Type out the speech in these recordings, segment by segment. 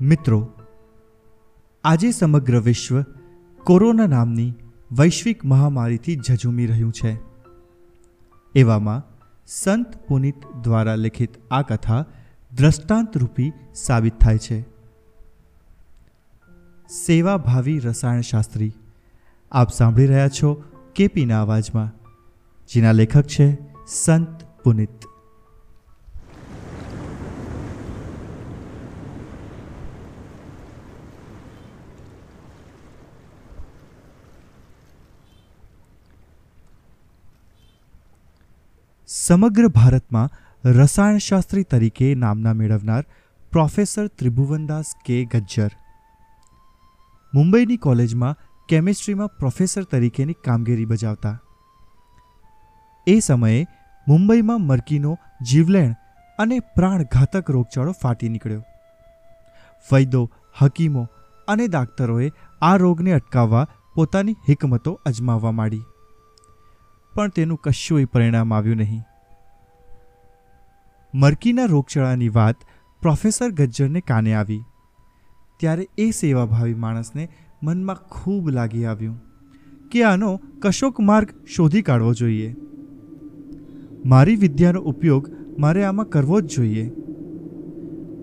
મિત્રો, આજે સમગ્ર વિશ્વ કોરોના નામની વૈશ્વિક મહામારીથી ઝઝૂમી રહ્યું છે. એવામાં સંત પુનિત દ્વારા લિખિત આ કથા દ્રષ્ટાંતરૂપી સાબિત થાય છે. સેવાભાવી રસાયણશાસ્ત્રી, આપ સાંભળી રહ્યા છો કેપીના અવાજમાં. જેના લેખક છે સંત પુનિત. સમગ્ર ભારતમાં રસાયણશાસ્ત્રી તરીકે નામના મેળવનાર પ્રોફેસર ત્રિભુવનદાસ કે ગજ્જર. મુંબઈની કોલેજમાં કેમિસ્ટ્રીમાં પ્રોફેસર તરીકેની કામગીરી બજાવતા. એ સમયે મુંબઈમાં મરકીનો જીવલેણ અને પ્રાણઘાતક રોગચાળો ફાટી નીકળ્યો. વૈદો હકીમો અને ડાક્ટરોએ આ રોગને અટકાવવા પોતાની હિકમતો અજમાવવા માંડી. પણ તેનું કશુંય પરિણામ આવ્યું નહીં. મરકીના રોગચાળાની વાત પ્રોફેસર ગજ્જરને કાને આવી. ત્યારે એ સેવાભાવી માણસને મનમાં ખૂબ લાગી આવ્યું કે આનો કશોક માર્ગ શોધી કાઢવો જોઈએ. મારી વિદ્યાનો ઉપયોગ મારે આમાં કરવો જ જોઈએ.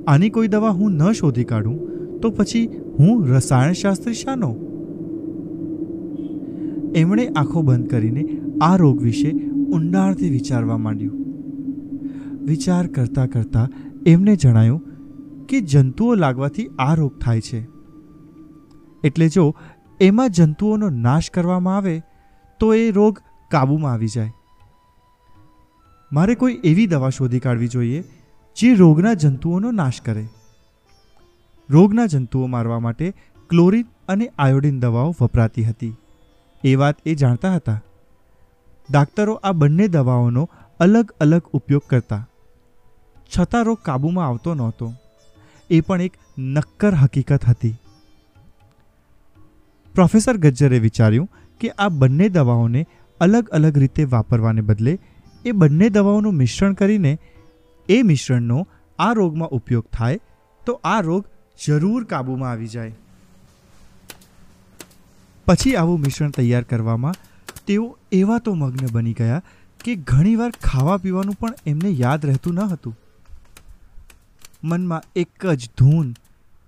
આની કોઈ દવા હું ન શોધી કાઢું તો પછી હું રસાયણશાસ્ત્રી શાનો? એમણે આંખો બંધ કરીને આ રોગ વિશે ઊંડાણથી વિચારવા માંડ્યું. વિચાર કરતાં કરતાં એમને જણાયું કે જંતુઓ લાગવાથી આ રોગ થાય છે. એટલે જો એમાં જંતુઓનો નાશ કરવામાં આવે, તો એ રોગ કાબૂમાં આવી જાય. મારે કોઈ એવી દવા શોધી કાઢવી જોઈએ, જે રોગના જંતુઓનો નાશ કરે. રોગના જંતુઓ મારવા માટે ક્લોરિન અને આયોડિન દવાઓ વપરાતી હતી. એ વાત એ જાણતા હતા. ડાક્ટરો આ બંને દવાઓનો અલગ અલગ ઉપયોગ કરતા. છતાં રોગ કાબૂમાં આવતો નહોતો. એ પણ એક નક્કર હકીકત હતી. પ્રોફેસર ગજ્જરે વિચાર્યું કે આ બંને દવાઓને અલગ અલગ રીતે વાપરવાને બદલે એ બંને દવાઓનું મિશ્રણ કરીને એ મિશ્રણનો આ રોગમાં ઉપયોગ થાય તો આ રોગ જરૂર કાબૂમાં આવી જાય. પછી આવું મિશ્રણ તૈયાર કરવામાં તેઓ એવા તો મગ્ન બની ગયા કે ઘણીવાર ખાવા પીવાનું પણ એમને યાદ રહેતું ન હતું. મનમાં એક જ ધૂન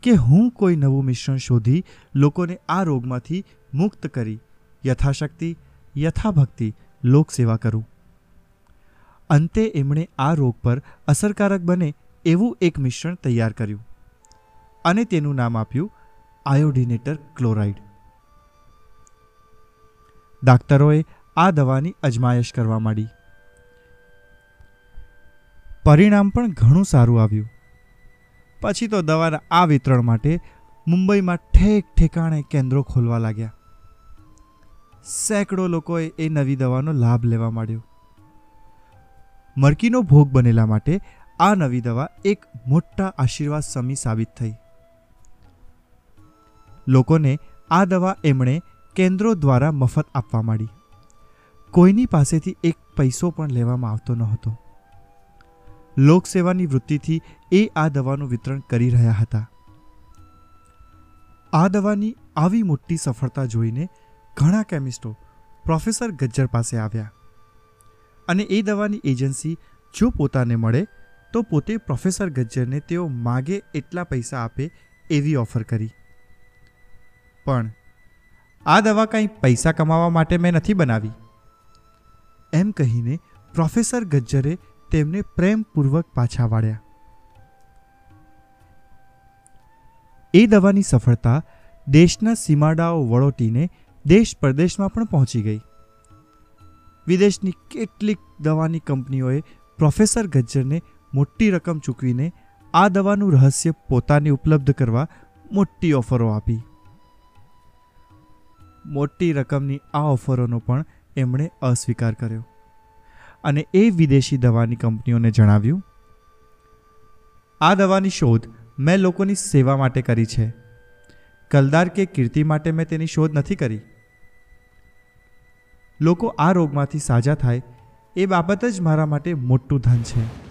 કે હું કોઈ નવું મિશ્રણ શોધી લોકોને આ રોગમાંથી મુક્ત કરી, યથાશક્તિ, યથાભક્તિ લોકસેવા કરું. અંતે એમણે આ રોગ પર અસરકારક બને એવું એક મિશ્રણ તૈયાર કર્યું અને તેનું નામ આપ્યું આયોડિનેટર ક્લોરાઇડ. ડાક્ટરોએ આ દવાની અજમાયશ કરવા માંડી. પરિણામ પણ ઘણું સારું આવ્યું. પછી તો દવાના આ વિતરણ માટે મુંબઈમાં ઠેક ઠેકાણે કેન્દ્રો ખોલવા લાગ્યા. સેંકડો લોકોએ એ નવી દવાનો લાભ લેવા માંડ્યો. મરકીનો ભોગ બનેલા માટે આ નવી દવા એક મોટા આશીર્વાદ સમી સાબિત થઈ. લોકોને આ દવા એમણે કેન્દ્રો દ્વારા મફત આપવા માંડી. કોઈની પાસેથી એક પૈસો પણ લેવામાં આવતો ન હતો લોકસેવાની વૃત્તિથી એ આ દવાનું વિતરણ કરી રહ્યા હતા. આ દવાની આવી મોટી સફળતા જોઈને ઘણા કેમિસ્ટો પ્રોફેસર ગજ્જર પાસે આવ્યા. અને એ દવાની એજન્સી જો પોતાને મળે, તો પોતે પ્રોફેસર ગજ્જરને તેઓ માગે એટલા પૈસા આપે એવી ઓફર કરી. પણ આ દવા કંઈ પૈસા કમાવા માટે મેં નથી બનાવી. એમ કહીને પ્રોફેસર ગજ્જરે તેમને પ્રેમપૂર્વક પાછા વાળ્યા. એ દવાની સફળતા દેશના સીમાડાઓ વળોટીને દેશ પરદેશમાં પણ પહોંચી ગઈ. વિદેશની કેટલીક દવાની કંપનીઓએ પ્રોફેસર ગજ્જરને મોટી રકમ ચૂકવીને આ દવાનું રહસ્ય પોતાને ઉપલબ્ધ કરવા મોટી ઓફરો આપી. મોટી રકમની આ ઓફરોનો પણ એમણે અસ્વીકાર કર્યો. અને એ વિદેશી દવાની કંપનીઓને જણાવ્યું, આ દવાની શોધ મેં લોકોની સેવા માટે કરી છે. કલદાર કે કીર્તિ માટે મેં તેની શોધ નથી કરી. લોકો આ રોગમાંથી સાજા થાય એ બાબત જ મારા માટે મોટું ધન છે.